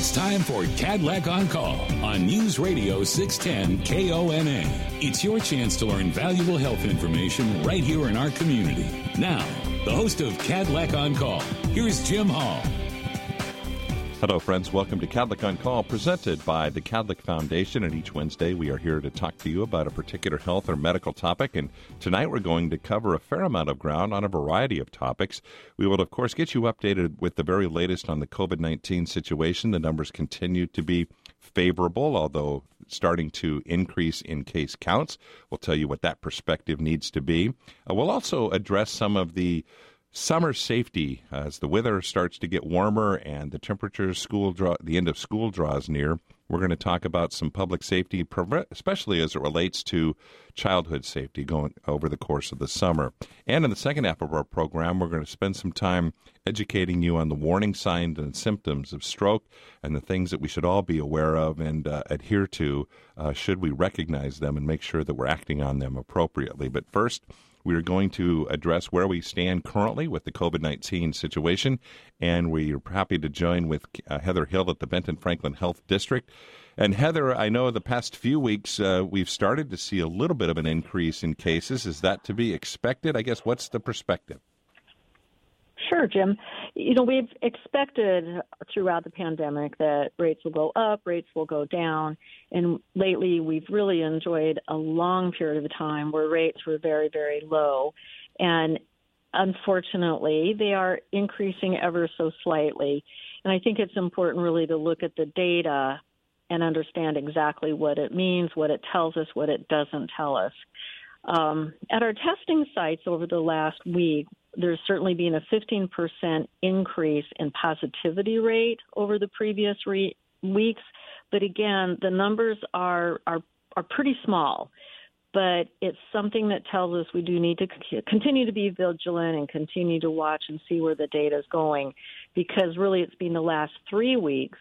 It's time for Kadlec on Call on News Radio 610 KONA. It's your chance to learn valuable health information right here in our community. Now, the host of Kadlec on Call, here's Jim Hall. Hello, friends. Welcome to Kadlec on Call, presented by the Kadlec Foundation. And each Wednesday, we are here to talk to you about a particular health or medical topic. And tonight, we're going to cover a fair amount of ground on a variety of topics. We will, of course, get you updated with the very latest on the COVID 19 situation. The numbers continue to be favorable, although starting to increase in case counts. We'll tell you what that perspective needs to be. Uh, we'll also address some of the summer safety as the weather starts to get warmer and the temperatures school draw the end of school draws near we're going to talk about some public safety especially as it relates to childhood safety going over the course of the summer. And in the second half of our program we're going to spend some time educating you on the warning signs and symptoms of stroke and the things that we should all be aware of and uh, adhere to uh, should we recognize them and make sure that we're acting on them appropriately. But first we are going to address where we stand currently with the COVID 19 situation, and we are happy to join with uh, Heather Hill at the Benton Franklin Health District. And Heather, I know the past few weeks uh, we've started to see a little bit of an increase in cases. Is that to be expected? I guess what's the perspective? Sure, Jim. You know, we've expected throughout the pandemic that rates will go up, rates will go down. And lately, we've really enjoyed a long period of time where rates were very, very low. And unfortunately, they are increasing ever so slightly. And I think it's important really to look at the data and understand exactly what it means, what it tells us, what it doesn't tell us. Um, at our testing sites over the last week, there's certainly been a 15% increase in positivity rate over the previous re- weeks, but again, the numbers are are are pretty small. But it's something that tells us we do need to continue to be vigilant and continue to watch and see where the data is going, because really it's been the last three weeks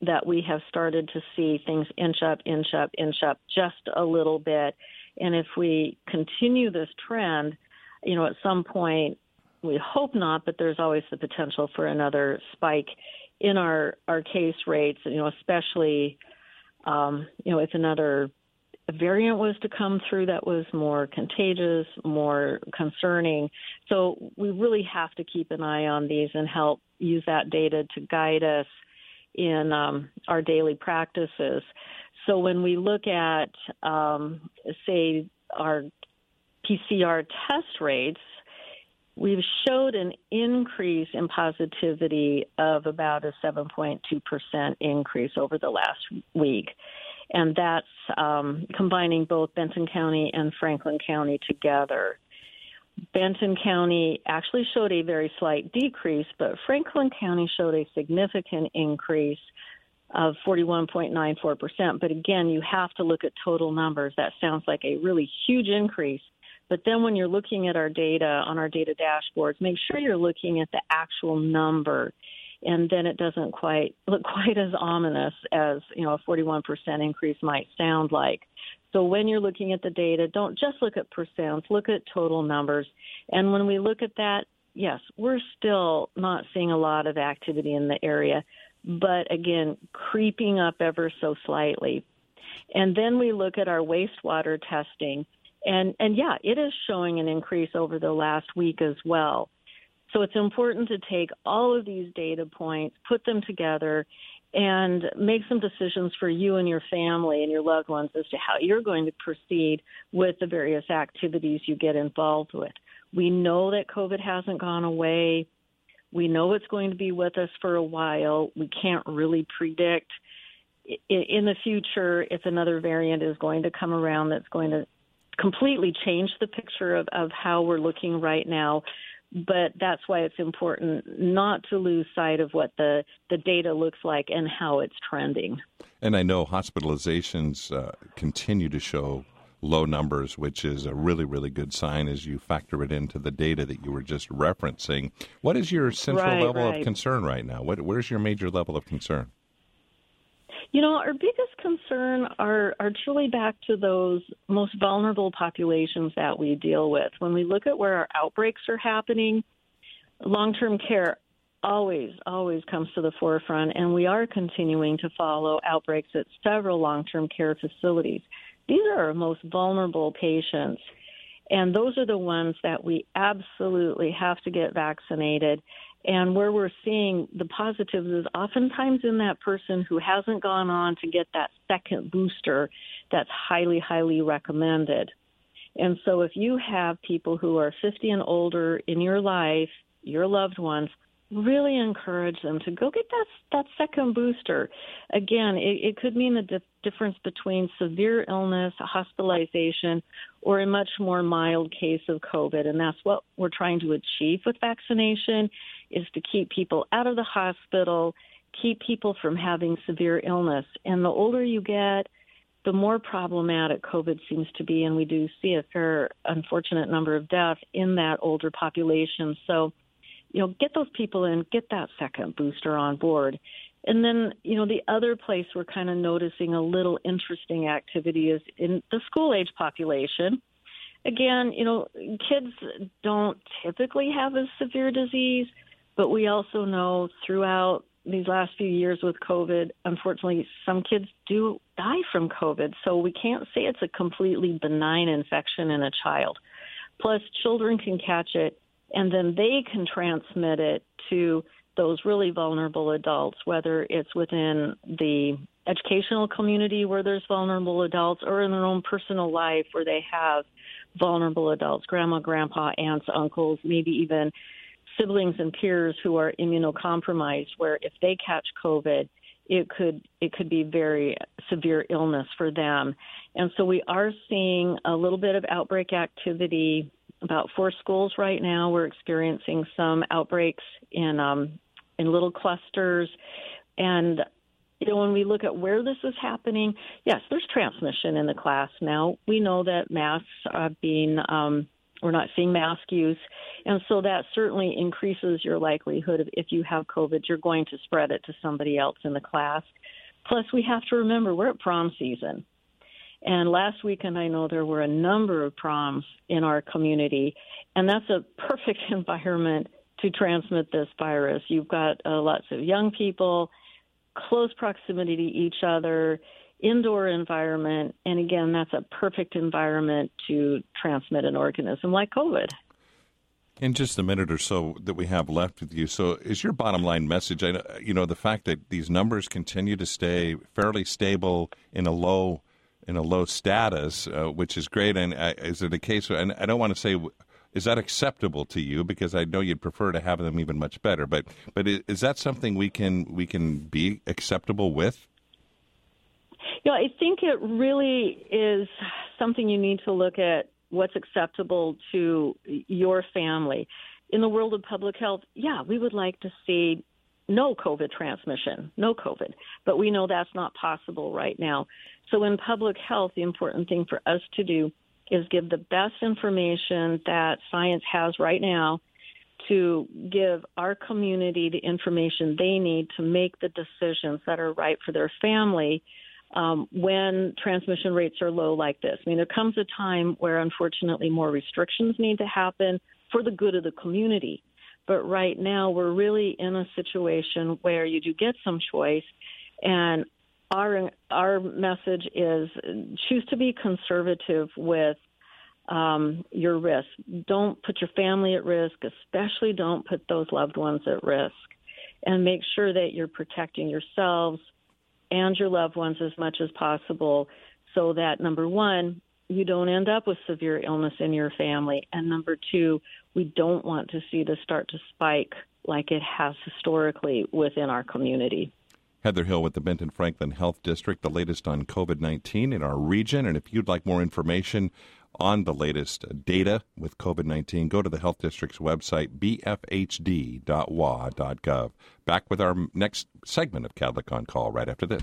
that we have started to see things inch up, inch up, inch up just a little bit. And if we continue this trend, you know, at some point, we hope not, but there's always the potential for another spike in our our case rates. You know, especially, um, you know, if another variant was to come through that was more contagious, more concerning. So we really have to keep an eye on these and help use that data to guide us in um, our daily practices. So when we look at, um, say, our PCR test rates, we've showed an increase in positivity of about a 7.2% increase over the last week. And that's um, combining both Benton County and Franklin County together. Benton County actually showed a very slight decrease, but Franklin County showed a significant increase of 41.94%. But again, you have to look at total numbers. That sounds like a really huge increase. But then when you're looking at our data on our data dashboards, make sure you're looking at the actual number. And then it doesn't quite look quite as ominous as, you know, a 41% increase might sound like. So when you're looking at the data, don't just look at percents, look at total numbers. And when we look at that, yes, we're still not seeing a lot of activity in the area but again, creeping up ever so slightly. And then we look at our wastewater testing, and, and yeah, it is showing an increase over the last week as well. So it's important to take all of these data points, put them together, and make some decisions for you and your family and your loved ones as to how you're going to proceed with the various activities you get involved with. We know that COVID hasn't gone away. We know it's going to be with us for a while. We can't really predict in the future if another variant is going to come around that's going to completely change the picture of, of how we're looking right now. But that's why it's important not to lose sight of what the, the data looks like and how it's trending. And I know hospitalizations uh, continue to show low numbers, which is a really, really good sign as you factor it into the data that you were just referencing. What is your central right, level right. of concern right now? What, where's your major level of concern? You know, our biggest concern are, are truly back to those most vulnerable populations that we deal with. When we look at where our outbreaks are happening, long term care always, always comes to the forefront, and we are continuing to follow outbreaks at several long term care facilities. These are our most vulnerable patients, and those are the ones that we absolutely have to get vaccinated. And where we're seeing the positives is oftentimes in that person who hasn't gone on to get that second booster that's highly, highly recommended. And so if you have people who are 50 and older in your life, your loved ones, really encourage them to go get that that second booster. Again, it, it could mean the dif- difference between severe illness, hospitalization, or a much more mild case of COVID, and that's what we're trying to achieve with vaccination: is to keep people out of the hospital, keep people from having severe illness. And the older you get, the more problematic COVID seems to be, and we do see a fair, unfortunate number of deaths in that older population. So you know, get those people in, get that second booster on board. And then, you know, the other place we're kind of noticing a little interesting activity is in the school age population. Again, you know, kids don't typically have a severe disease, but we also know throughout these last few years with COVID, unfortunately, some kids do die from COVID. So we can't say it's a completely benign infection in a child. Plus, children can catch it and then they can transmit it to those really vulnerable adults, whether it's within the educational community where there's vulnerable adults or in their own personal life where they have vulnerable adults, grandma, grandpa, aunts, uncles, maybe even siblings and peers who are immunocompromised where if they catch COVID, it could it could be very severe illness for them. And so we are seeing a little bit of outbreak activity about four schools right now. We're experiencing some outbreaks in um, in little clusters, and you know when we look at where this is happening, yes, there's transmission in the class now. We know that masks are being um, we're not seeing mask use, and so that certainly increases your likelihood of if you have COVID, you're going to spread it to somebody else in the class. Plus, we have to remember we're at prom season. And last weekend, I know there were a number of proms in our community, and that's a perfect environment to transmit this virus. You've got uh, lots of young people, close proximity to each other, indoor environment, and again, that's a perfect environment to transmit an organism like COVID. In just a minute or so that we have left with you, so is your bottom line message? I, you know, the fact that these numbers continue to stay fairly stable in a low in a low status, uh, which is great. And uh, is it a case? And I don't want to say is that acceptable to you because I know you'd prefer to have them even much better. But but is that something we can we can be acceptable with? Yeah, I think it really is something you need to look at what's acceptable to your family. In the world of public health, yeah, we would like to see no COVID transmission, no COVID, but we know that's not possible right now. So, in public health, the important thing for us to do is give the best information that science has right now to give our community the information they need to make the decisions that are right for their family um, when transmission rates are low like this. I mean, there comes a time where unfortunately more restrictions need to happen for the good of the community. But right now, we're really in a situation where you do get some choice, and our our message is choose to be conservative with um, your risk. Don't put your family at risk, especially don't put those loved ones at risk, and make sure that you're protecting yourselves and your loved ones as much as possible, so that number one, you don't end up with severe illness in your family, and number two, we don't want to see this start to spike like it has historically within our community. Heather Hill with the Benton Franklin Health District, the latest on COVID 19 in our region. And if you'd like more information on the latest uh, data with COVID 19, go to the Health District's website, bfhd.wa.gov. Back with our next segment of Kadlec on Call right after this.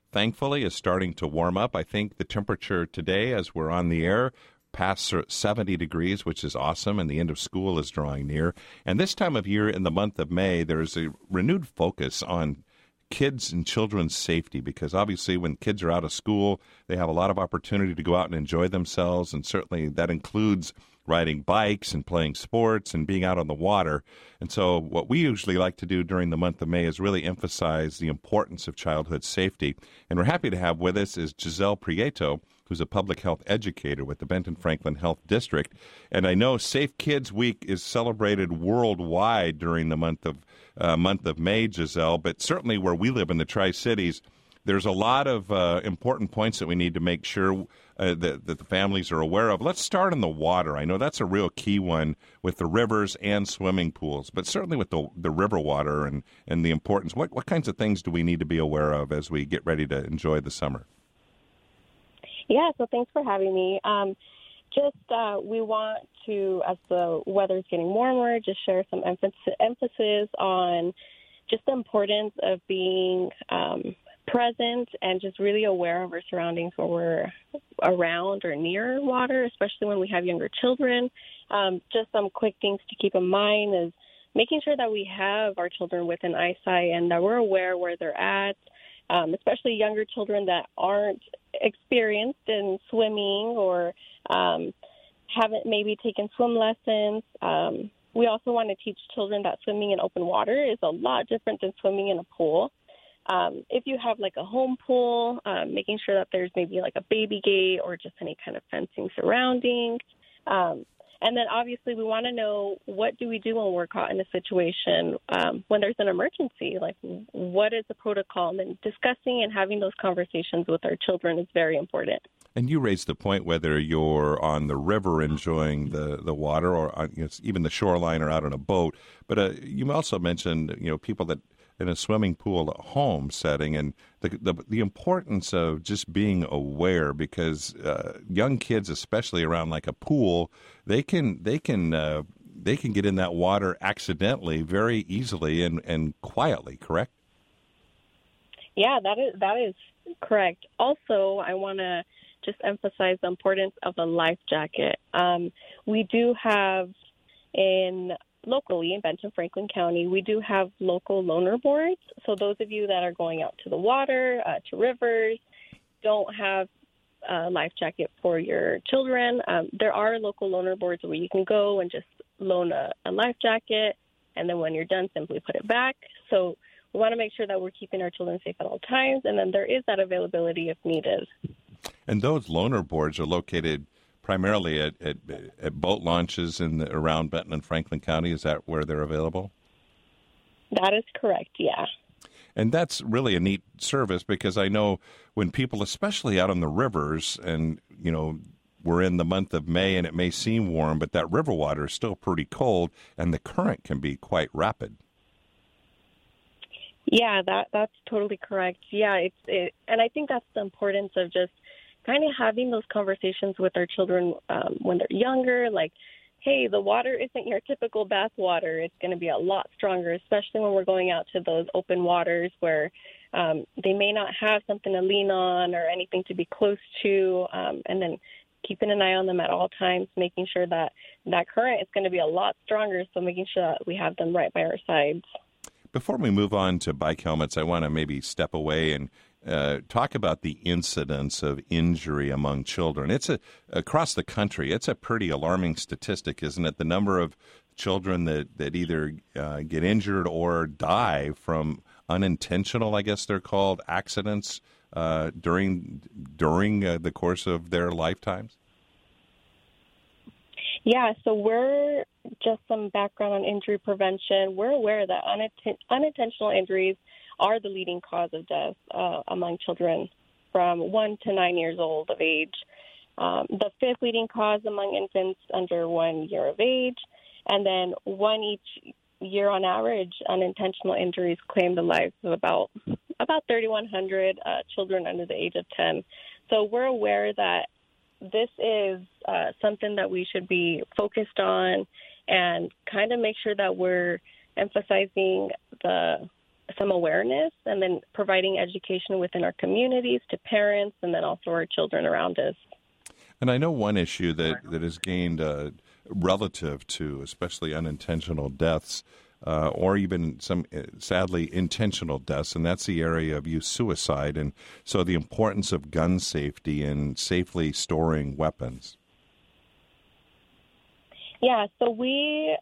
thankfully, is starting to warm up. I think the temperature today, as we're on the air, past 70 degrees, which is awesome, and the end of school is drawing near. And this time of year, in the month of May, there's a renewed focus on kids and children's safety because obviously when kids are out of school they have a lot of opportunity to go out and enjoy themselves and certainly that includes riding bikes and playing sports and being out on the water. And so, what we usually like to do during the month of May is really emphasize the importance of childhood safety. And we're happy to have with us is Giselle Prieto, who's a public health educator with the Benton Franklin Health District. And I know Safe Kids Week is celebrated worldwide during the month of uh, month of May, Giselle. But certainly where we live in the Tri Cities there's a lot of uh, important points that we need to make sure uh, that, that the families are aware of. Let's start in the water. I know that's a real key one with the rivers and swimming pools, but certainly with the, the river water and, and the importance. What, what kinds of things do we need to be aware of as we get ready to enjoy the summer? Yeah, so thanks for having me. Um, just uh, we want to, as the weather's getting warmer, just share some emphasis, emphasis on just the importance of being um, present and just really aware of our surroundings when we're around or near water, especially when we have younger children. Um, just some quick things to keep in mind is making sure that we have our children within eyesight and that we're aware where they're at, um, especially younger children that aren't experienced in swimming or um, haven't maybe taken swim lessons. Um, we also want to teach children that swimming in open water is a lot different than swimming in a pool. Um, if you have like a home pool, um, making sure that there's maybe like a baby gate or just any kind of fencing surrounding. Um, and then obviously we want to know what do we do when we're caught in a situation um, when there's an emergency? Like what is the protocol? And then discussing and having those conversations with our children is very important. And you raised the point whether you're on the river enjoying the, the water or on, you know, even the shoreline or out on a boat. But uh, you also mentioned you know people that in a swimming pool at home setting and the, the, the importance of just being aware because uh, young kids especially around like a pool they can they can uh, they can get in that water accidentally very easily and, and quietly correct? Yeah that is that is correct. Also i want to just emphasize the importance of a life jacket. Um, we do have in locally in Benton Franklin County, we do have local loaner boards. So those of you that are going out to the water, uh, to rivers, don't have a life jacket for your children, um, there are local loaner boards where you can go and just loan a, a life jacket, and then when you're done, simply put it back. So we want to make sure that we're keeping our children safe at all times, and then there is that availability if needed. And those loaner boards are located primarily at, at, at boat launches in the, around Benton and Franklin County. Is that where they're available? That is correct. Yeah. And that's really a neat service because I know when people, especially out on the rivers, and you know, we're in the month of May and it may seem warm, but that river water is still pretty cold, and the current can be quite rapid. Yeah, that that's totally correct. Yeah, it's it, and I think that's the importance of just kind of having those conversations with our children um, when they're younger, like, hey, the water isn't your typical bath water. It's going to be a lot stronger, especially when we're going out to those open waters where um, they may not have something to lean on or anything to be close to. Um, and then keeping an eye on them at all times, making sure that that current is going to be a lot stronger. So making sure that we have them right by our sides. Before we move on to bike helmets, I want to maybe step away and uh, talk about the incidence of injury among children. It's a across the country. It's a pretty alarming statistic, isn't it? The number of children that that either uh, get injured or die from unintentional, I guess they're called, accidents uh, during during uh, the course of their lifetimes. Yeah, so we're just some background on injury prevention. We're aware that uninten- unintentional injuries are the leading cause of death uh, among children from one to nine years old of age. Um, the fifth leading cause among infants under one year of age, and then one each year on average, unintentional injuries claim the lives of about about 3,100 uh, children under the age of 10. So we're aware that this is uh, something that we should be focused on and kind of make sure that we're emphasizing the some awareness and then providing education within our communities to parents and then also our children around us. And I know one issue that, that has gained uh, relative to especially unintentional deaths uh, or even some uh, sadly intentional deaths, and that's the area of youth suicide. And so the importance of gun safety and safely storing weapons. Yeah, so we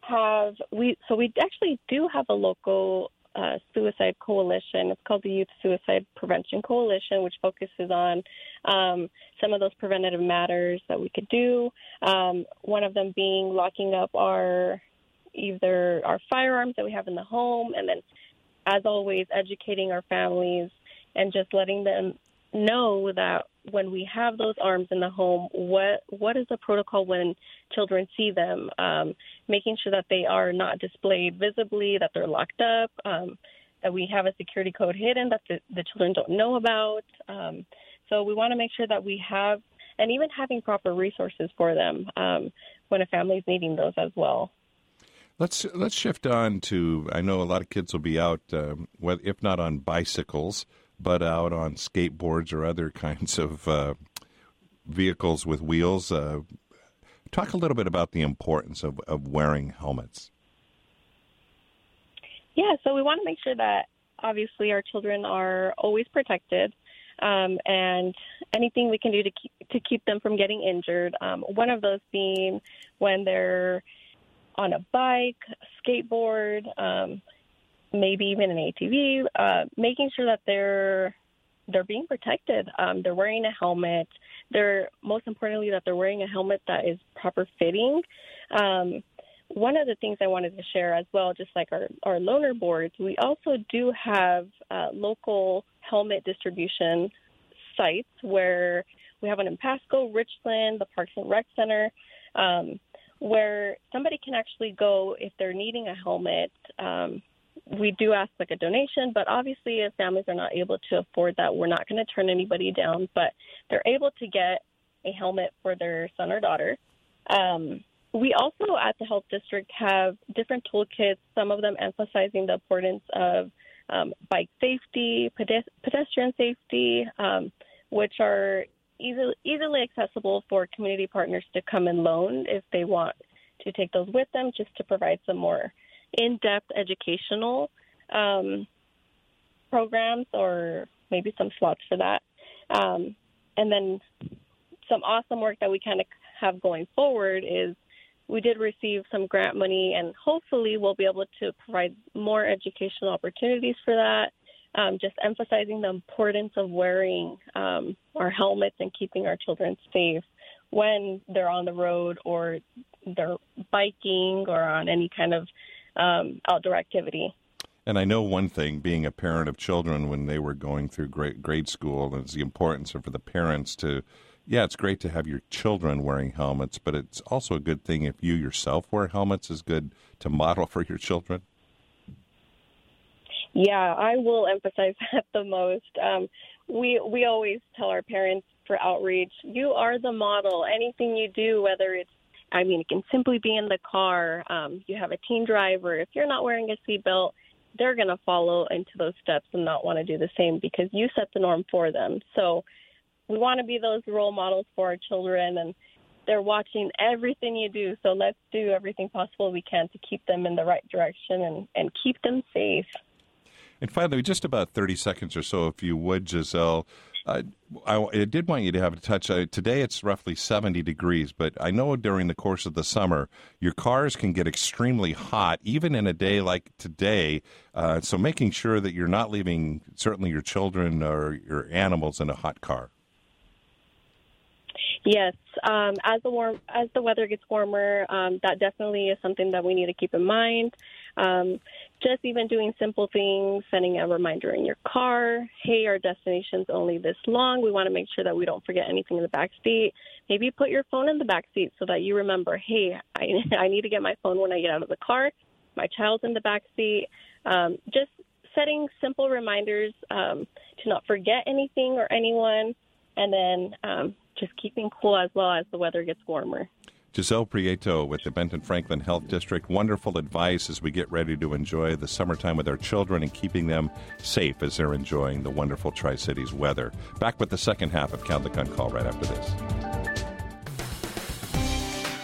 have we so we actually do have a local uh, suicide coalition. It's called the Youth Suicide Prevention Coalition, which focuses on um, some of those preventative matters that we could do. Um, one of them being locking up our either our firearms that we have in the home, and then, as always, educating our families and just letting them know that when we have those arms in the home, what what is the protocol when children see them? Um, making sure that they are not displayed visibly, that they're locked up, um, that we have a security code hidden that the, the children don't know about. Um, so we want to make sure that we have, and even having proper resources for them um, when a family is needing those as well. Let's let's shift on to. I know a lot of kids will be out, um, if not on bicycles, but out on skateboards or other kinds of uh, vehicles with wheels. Uh, talk a little bit about the importance of, of wearing helmets. Yeah, so we want to make sure that obviously our children are always protected. Um, and anything we can do to keep, to keep them from getting injured. Um, one of those being when they're on a bike, skateboard, um, maybe even an ATV, uh, making sure that they're they're being protected. Um, they're wearing a helmet. They're most importantly that they're wearing a helmet that is proper fitting. Um, one of the things I wanted to share as well, just like our, our loaner boards, we also do have uh, local helmet distribution sites where we have one in Pasco, Richland, the Parks and Rec Center. Um, where somebody can actually go if they're needing a helmet. Um, we do ask like a donation, but obviously, if families are not able to afford that, we're not going to turn anybody down. But they're able to get a helmet for their son or daughter. Um, we also at the health district have different toolkits, some of them emphasizing the importance of um, bike safety, pedestrian safety, um, which are easily, easily accessible for community partners to come and loan if they want to take those with them, just to provide some more in-depth educational um, programs or maybe some slots for that. Um, and then some awesome work that we kind of have going forward is we did receive some grant money, and hopefully we'll be able to provide more educational opportunities for that um, just emphasizing the importance of wearing um, our helmets and keeping our children safe when they're on the road or they're biking or on any kind of um, outdoor activity. And I know one thing, being a parent of children when they were going through grade, grade school, is the importance of, for the parents to, yeah, it's great to have your children wearing helmets, but it's also a good thing if you yourself wear helmets is good to model for your children. Yeah, I will emphasize that the most. Um, we we always tell our parents for outreach, you are the model. Anything you do, whether it's I mean, it can simply be in the car. Um, you have a teen driver. If you're not wearing a seatbelt, they're going to follow into those steps and not want to do the same because you set the norm for them. So we want to be those role models for our children, and they're watching everything you do. So let's do everything possible we can to keep them in the right direction and, and keep them safe. And finally, just about 30 seconds or so, if you would, Giselle. I, I, did want you to have a touch. Uh, today it's roughly 70 degrees, but I know during the course of the summer, your cars can get extremely hot, even in a day like today. Uh, so making sure that you're not leaving, certainly your children or your animals, in a hot car. Yes, um, as the warm as the weather gets warmer, um, that definitely is something that we need to keep in mind. Um, just even doing simple things, sending a reminder in your car. Hey, our destination's only this long. We want to make sure that we don't forget anything in the back seat. Maybe put your phone in the back seat so that you remember. Hey, I I need to get my phone when I get out of the car. My child's in the back seat. Um, just setting simple reminders um, to not forget anything or anyone, and then um, just keeping cool as well as the weather gets warmer. Giselle Prieto with the Benton Franklin Health District. Wonderful advice as we get ready to enjoy the summertime with our children and keeping them safe as they're enjoying the wonderful Tri Cities weather. Back with the second half of Kadlec on Call right after this.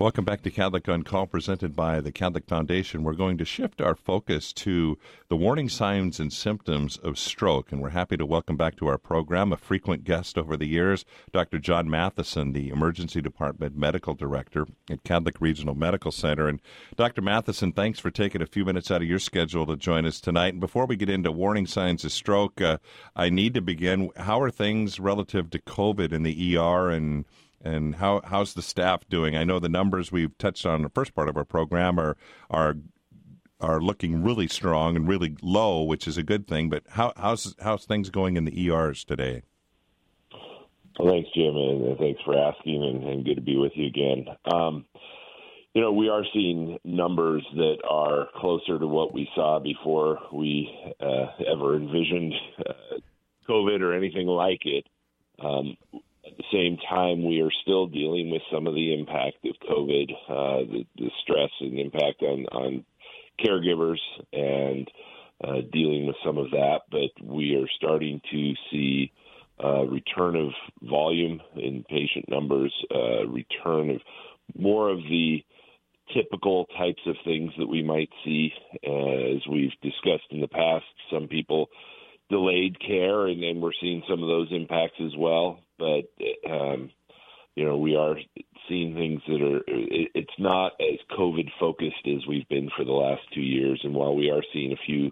Welcome back to Kadlec on Call, presented by the Kadlec Foundation. We're going to shift our focus to the warning signs and symptoms of stroke, and we're happy to welcome back to our program a frequent guest over the years, Dr. John Matheson, the Emergency Department Medical Director at Kadlec Regional Medical Center. And Dr. Matheson, thanks for taking a few minutes out of your schedule to join us tonight. And before we get into warning signs of stroke, uh, I need to begin. How are things relative to COVID in the ER and and how how's the staff doing? I know the numbers we've touched on in the first part of our program are are are looking really strong and really low, which is a good thing. But how, how's how's things going in the ERs today? Well, thanks, Jim, and thanks for asking, and, and good to be with you again. Um, you know, we are seeing numbers that are closer to what we saw before we uh, ever envisioned uh, COVID or anything like it. Um, at the same time, we are still dealing with some of the impact of COVID, uh, the, the stress and impact on, on caregivers, and uh, dealing with some of that. But we are starting to see uh, return of volume in patient numbers, uh, return of more of the typical types of things that we might see, uh, as we've discussed in the past. Some people delayed care, and, and we're seeing some of those impacts as well. But um, you know, we are seeing things that are. It, it's not as COVID focused as we've been for the last two years, and while we are seeing a few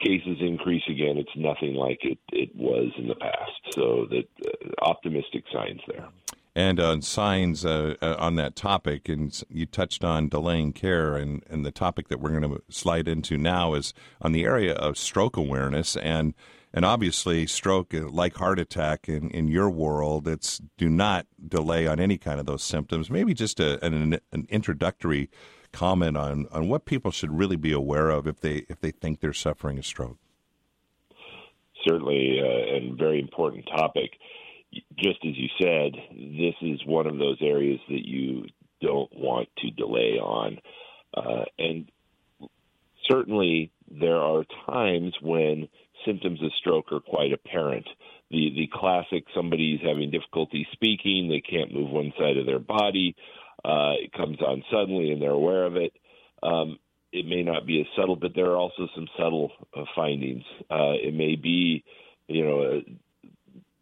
cases increase again, it's nothing like it it was in the past. So that uh, optimistic signs there. And on signs uh, uh, on that topic, and you touched on delaying care, and, and the topic that we're going to slide into now is on the area of stroke awareness. And and obviously, stroke, uh, like heart attack in, in your world, it's do not delay on any kind of those symptoms. Maybe just a, an, an introductory comment on, on what people should really be aware of if they if they think they're suffering a stroke. Certainly, uh, and very important topic. Just as you said, this is one of those areas that you don't want to delay on, uh, and certainly there are times when symptoms of stroke are quite apparent. The the classic somebody's having difficulty speaking, they can't move one side of their body, uh, it comes on suddenly and they're aware of it. Um, it may not be as subtle, but there are also some subtle uh, findings. Uh, it may be, you know, uh,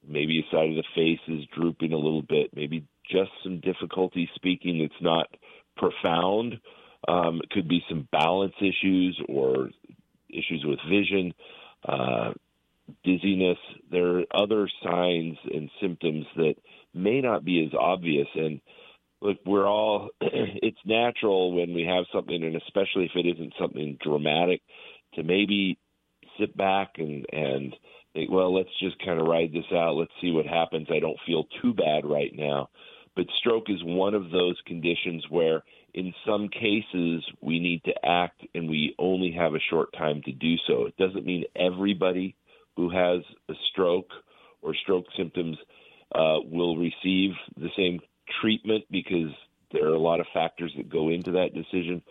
maybe a side of the face is drooping a little bit, maybe just some difficulty speaking that's not profound. Um, it could be some balance issues or issues with vision uh, dizziness. There are other signs and symptoms that may not be as obvious. And look, we're all, it's natural when we have something, and especially if it isn't something dramatic, to maybe sit back and, and think, well, let's just kind of ride this out. Let's see what happens. I don't feel too bad right now. But stroke is one of those conditions where in some cases, we need to act and we only have a short time to do so. It doesn't mean everybody who has a stroke or stroke symptoms uh, will receive the same treatment because there are a lot of factors that go into that decision.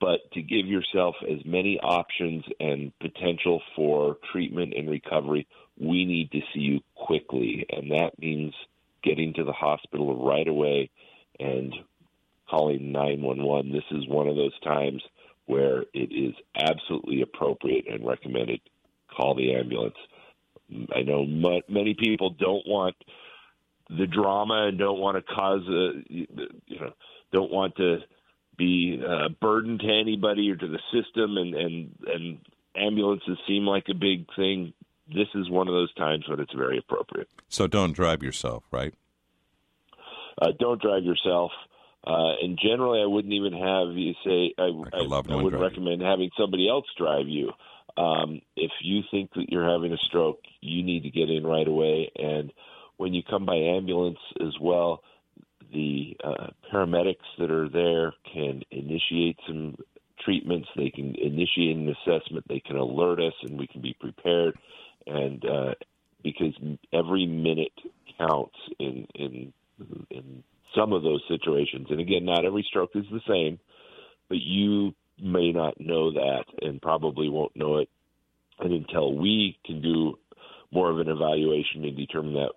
But to give yourself as many options and potential for treatment and recovery, we need to see you quickly. And that means getting to the hospital right away and calling 911. This is one of those times where it is absolutely appropriate and recommended call the ambulance. I know many people don't want the drama and don't want to cause a, you know, don't want to be a burden to anybody or to the system and and and ambulances seem like a big thing. This is one of those times when it's very appropriate. So don't drive yourself, right? Uh, don't drive yourself. Uh, and generally, I wouldn't even have you say I, like I, I would recommend having somebody else drive you. Um, if you think that you're having a stroke, you need to get in right away. And when you come by ambulance as well, the uh, paramedics that are there can initiate some treatments. They can initiate an assessment. They can alert us, and we can be prepared. And uh, because every minute counts in in in some of those situations. And again, not every stroke is the same, but you may not know that and probably won't know it and until we can do more of an evaluation and determine that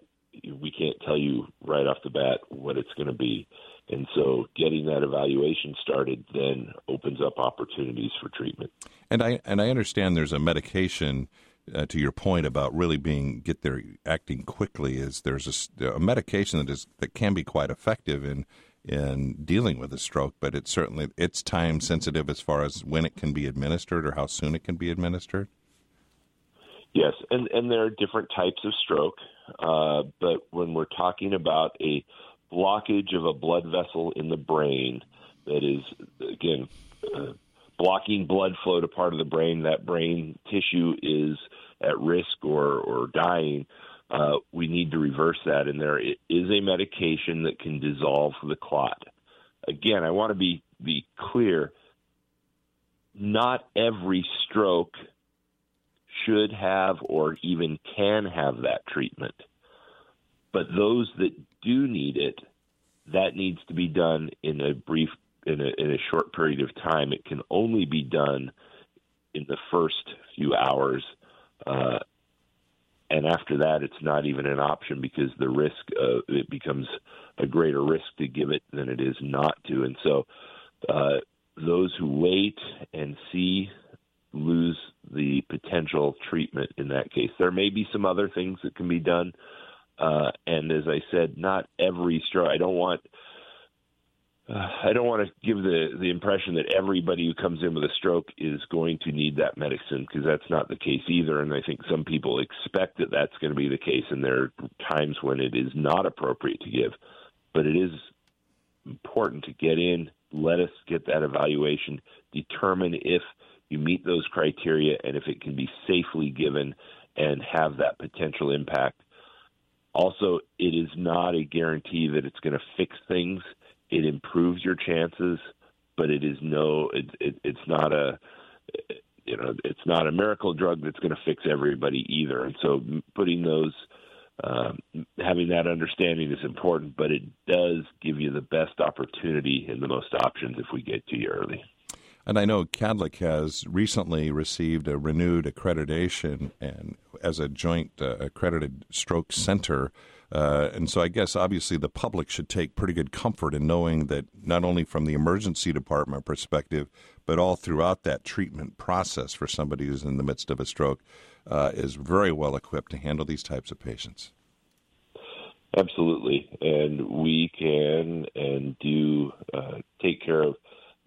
we can't tell you right off the bat what it's going to be. And so getting that evaluation started then opens up opportunities for treatment. And I and I understand there's a medication uh, to your point about really being get there acting quickly is there's a, a, medication that is that can be quite effective in in dealing with a stroke, but it's certainly it's time sensitive as far as when it can be administered or how soon it can be administered. Yes, and and there are different types of stroke, uh, but when we're talking about a blockage of a blood vessel in the brain that is again uh, blocking blood flow to part of the brain, that brain tissue is at risk or, or dying, uh, we need to reverse that. And there is a medication that can dissolve the clot. Again, I want to be, be clear not every stroke should have or even can have that treatment. But those that do need it, that needs to be done in a brief in a, in a short period of time. It can only be done in the first few hours. Uh, and after that, it's not even an option because the risk it becomes a greater risk to give it than it is not to. And so, uh, those who wait and see lose the potential treatment in that case. There may be some other things that can be done. Uh, and as I said, not every stroke. I don't want I don't want to give the the impression that everybody who comes in with a stroke is going to need that medicine because that's not the case either. And I think some people expect that that's going to be the case, and there are times when it is not appropriate to give. But it is important to get in, let us get that evaluation, determine if you meet those criteria, and if it can be safely given and have that potential impact. Also, it is not a guarantee that it's going to fix things it improves your chances, but it is no, it, it, it's not a, you know, it's not a miracle drug that's going to fix everybody either. And so, putting those, um, having that understanding is important, but it does give you the best opportunity and the most options if we get to you early. And I know Kadlec has recently received a renewed accreditation and as a joint uh, accredited stroke center uh, and so I guess obviously the public should take pretty good comfort in knowing that not only from the emergency department perspective, but all throughout that treatment process for somebody who's in the midst of a stroke uh, is very well equipped to handle these types of patients. Absolutely. And we can and do uh, take care of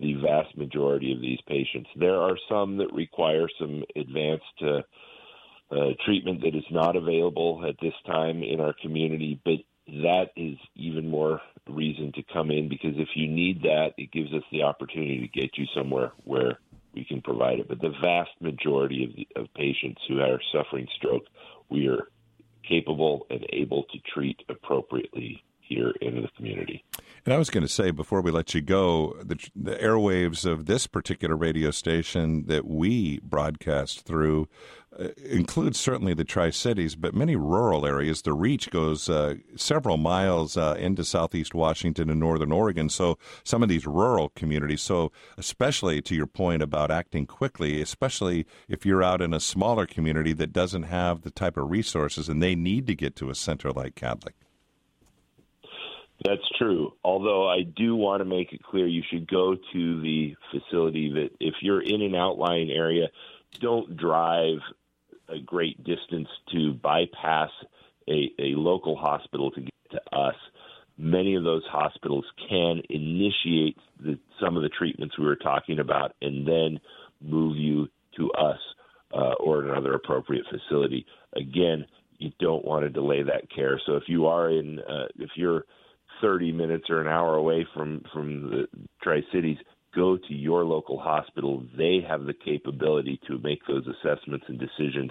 the vast majority of these patients. There are some that require some advanced uh, treatment that is not available at this time in our community, but that is even more reason to come in because if you need that, it gives us the opportunity to get you somewhere where we can provide it. But the vast majority of, the, of patients who are suffering stroke, we are capable and able to treat appropriately here in the community. And I was going to say before we let you go, the, the airwaves of this particular radio station that we broadcast through uh, includes certainly the Tri Cities, but many rural areas. The reach goes uh, several miles uh, into southeast Washington and northern Oregon. So some of these rural communities. So especially to your point about acting quickly, especially if you're out in a smaller community that doesn't have the type of resources and they need to get to a center like Kadlec. That's true. Although I do want to make it clear you should go to the facility that if you're in an outlying area, don't drive a great distance to bypass a, a local hospital to get to us. Many of those hospitals can initiate the, some of the treatments we were talking about and then move you to us uh, or another appropriate facility. Again, you don't want to delay that care. So if you are in, uh, if you're 30 minutes or an hour away from from the Tri Cities, go to your local hospital. They have the capability to make those assessments and decisions,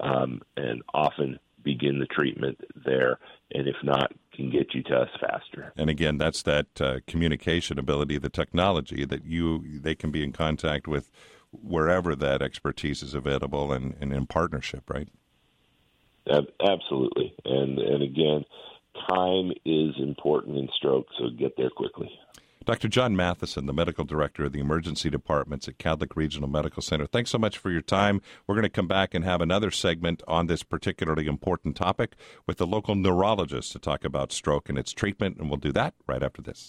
um, and often begin the treatment there. And if not, can get you to us faster. And again, that's that uh, communication ability, the technology that you they can be in contact with wherever that expertise is available and, and in partnership, right? Absolutely. And and again, time is important in stroke, so get there quickly. Dr. John Matheson, the medical director of the emergency departments at Kadlec Regional Medical Center. Thanks so much for your time. We're going to come back and have another segment on this particularly important topic with the local neurologist to talk about stroke and its treatment, and we'll do that right after this.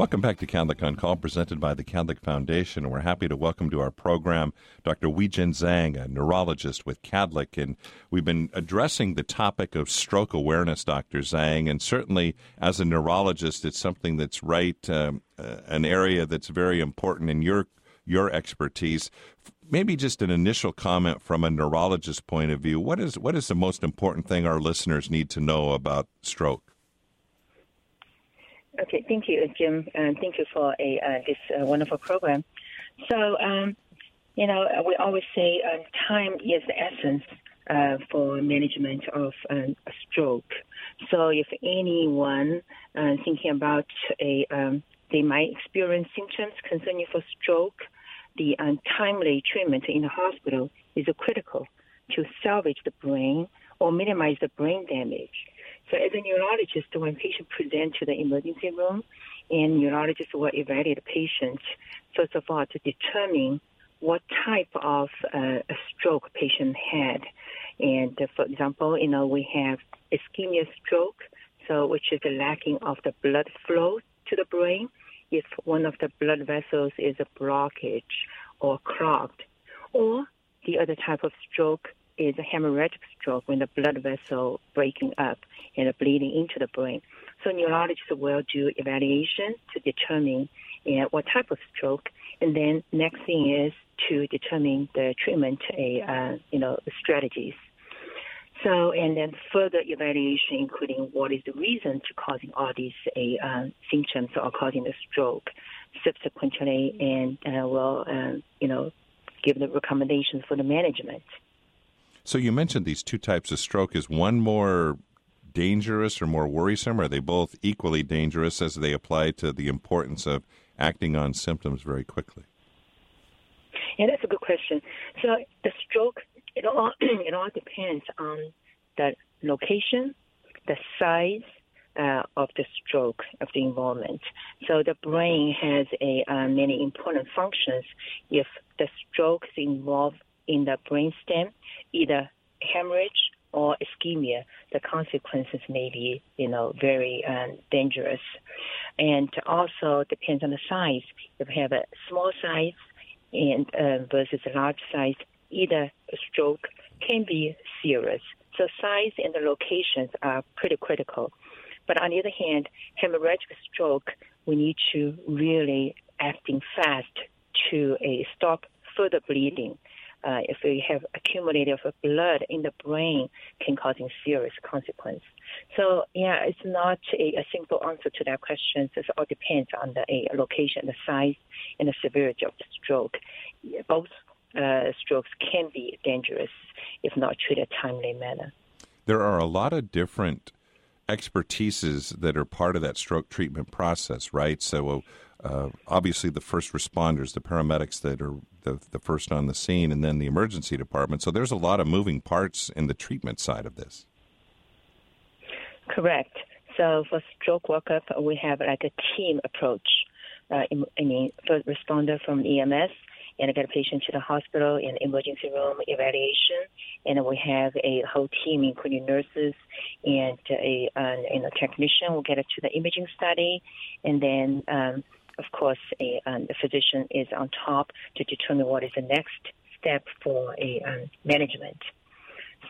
Welcome back to Kadlec on Call, presented by the Kadlec Foundation. We're happy to welcome to our program Dr. Weijin Zhang, a neurologist with Kadlec. And we've been addressing the topic of stroke awareness, Dr. Zhang. And certainly, as a neurologist, it's something that's right, um, uh, an area that's very important in your your expertise. Maybe just an initial comment from a neurologist point of view. What is what is the most important thing our listeners need to know about stroke? Okay, thank you, Jim, and thank you for a uh, this uh, wonderful program. So, um, you know, we always say uh, time is the essence uh, for management of um, a stroke. So, if anyone uh, thinking about a, um, they might experience symptoms concerning for stroke, the um, timely treatment in the hospital is critical to salvage the brain or minimize the brain damage. So as a neurologist, when patient present to the emergency room, and neurologists will evaluate the patient, first of all, to determine what type of uh, stroke patient had. And uh, for example, you know, we have ischemia stroke, so which is the lacking of the blood flow to the brain. If one of the blood vessels is a blockage or clogged, or the other type of stroke is a hemorrhagic stroke when the blood vessel breaking up and bleeding into the brain. So neurologists will do evaluation to determine what type of stroke, and then next thing is to determine the treatment, uh, you know, strategies. So, and then further evaluation, including what is the reason to causing all these uh, symptoms or causing the stroke. Subsequently, and uh, will, uh, you know, give the recommendations for the management. So you mentioned these two types of stroke. Is one more dangerous or more worrisome? Or are they both equally dangerous as they apply to the importance of acting on symptoms very quickly? Yeah, that's a good question. So the stroke, it all it all depends on the location, the size uh, of the stroke of the involvement. So the brain has a uh, many important functions. If the stroke is involved in the brainstem, either hemorrhage or ischemia, the consequences may be, you know, very um, dangerous. And also depends on the size. If you have a small size and uh, versus a large size, either a stroke can be serious. So size and the locations are pretty critical. But on the other hand, hemorrhagic stroke, we need to really acting fast to uh, stop further bleeding uh, if we have accumulated of blood in the brain, can causing serious consequence. So yeah, it's not a, a simple answer to that question. It all depends on the a, location, the size, and the severity of the stroke. Both uh, strokes can be dangerous if not treated timely manner. There are a lot of different expertises that are part of that stroke treatment process, right? So uh, obviously the first responders, the paramedics that are the, the first on the scene, and then the emergency department. So there's a lot of moving parts in the treatment side of this. Correct. So for stroke workup, we have like a team approach. Uh, I mean, first responder from EMS, and get a patient to the hospital and emergency room evaluation. And we have a whole team, including nurses and a, a technician. We'll get it to the imaging study, and then um, of course, a, um, the physician is on top to determine what is the next step for a um, management.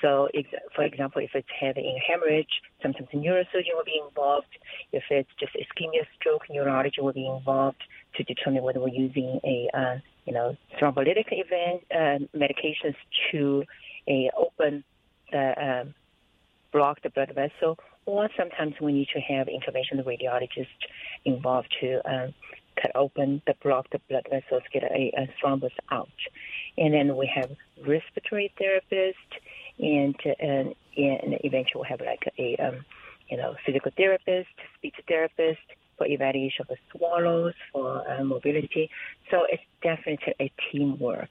So, for example, if it's having a hemorrhage, sometimes a neurosurgeon will be involved. If it's just ischemia stroke, neurology will be involved to determine whether we're using a, uh, you know, thrombolytic event uh, medications to a open the um, block the blood vessel, or sometimes we need to have intervention radiologist involved to um, cut open the block the blood vessels, get a, a thrombus out. And then we have respiratory therapist, and and, and eventually we'll have like a um, you know physical therapist, speech therapist for evaluation of the swallows for uh, mobility. So it's definitely a teamwork.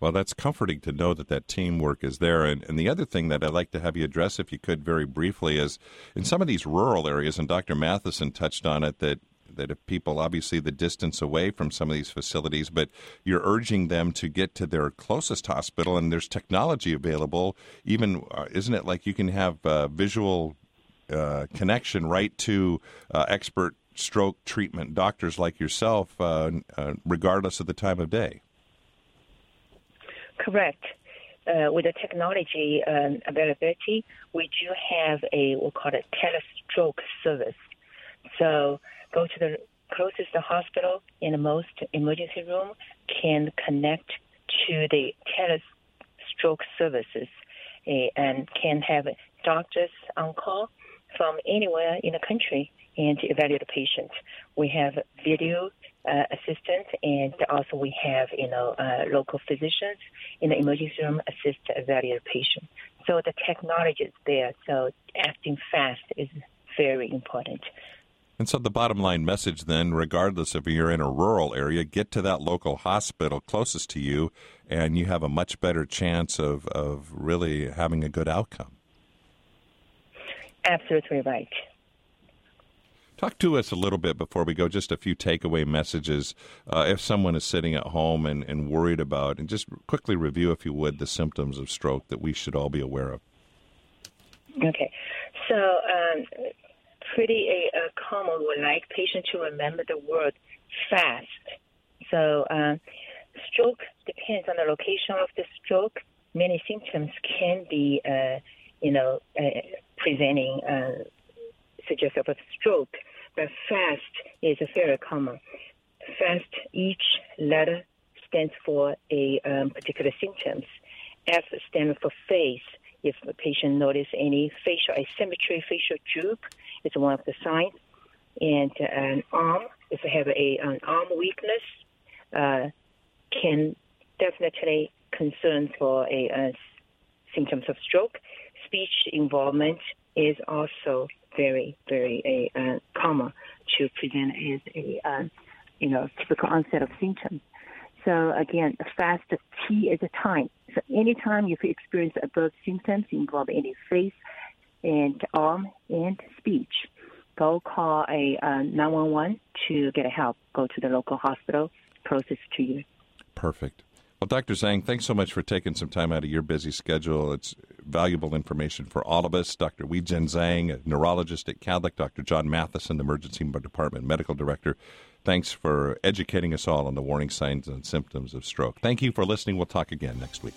Well, that's comforting to know that that teamwork is there. And, and the other thing that I'd like to have you address, if you could, very briefly, is in some of these rural areas, and Dr. Matheson touched on it, that that if people obviously the distance away from some of these facilities, but you're urging them to get to their closest hospital, and there's technology available. Even uh, isn't it like you can have uh, visual uh, connection right to uh, expert stroke treatment doctors like yourself, uh, uh, regardless of the time of day? Correct. Uh, with the technology um, availability, we do have a we call it telestroke service. So go to the closest hospital in the most emergency room can connect to the telestroke services uh, and can have doctors on call from anywhere in the country and evaluate the patient. We have video uh, and also we have you know uh, local physicians in the emergency room assist evaluate patient. So the technology is there. So acting fast is very important. And so the bottom line message then, regardless if you're in a rural area, get to that local hospital closest to you, and you have a much better chance of, of really having a good outcome. Absolutely right. Talk to us a little bit before we go, just a few takeaway messages. Uh, if someone is sitting at home and, and worried about, and just quickly review, if you would, the symptoms of stroke that we should all be aware of. Okay. So, um, pretty uh, common, we like patients to remember the word fast. So, um, stroke depends on the location of the stroke. Many symptoms can be, uh, you know, uh, presenting uh, suggestive of a stroke but fast is a very common. Fast, each letter stands for a um, particular symptoms. F stands for face. If a patient notice any facial asymmetry, facial droop, it's one of the signs. And an arm, if they have a, an arm weakness, uh, can definitely concern for a, a symptoms of stroke. Speech involvement is also very, very uh, common to present as a, uh, you know, typical onset of symptoms. So again, fast T is a time. So anytime you experience above symptoms involve any face and arm and speech, go call a uh, 911 to get help. Go to the local hospital closest to you. Perfect. Well, Dr. Zhang, thanks so much for taking some time out of your busy schedule. It's valuable information for all of us. Dr. Weijin Zhang, a neurologist at Kadlec, Dr. John Matheson, Emergency Department Medical Director. Thanks for educating us all on the warning signs and symptoms of stroke. Thank you for listening. We'll talk again next week.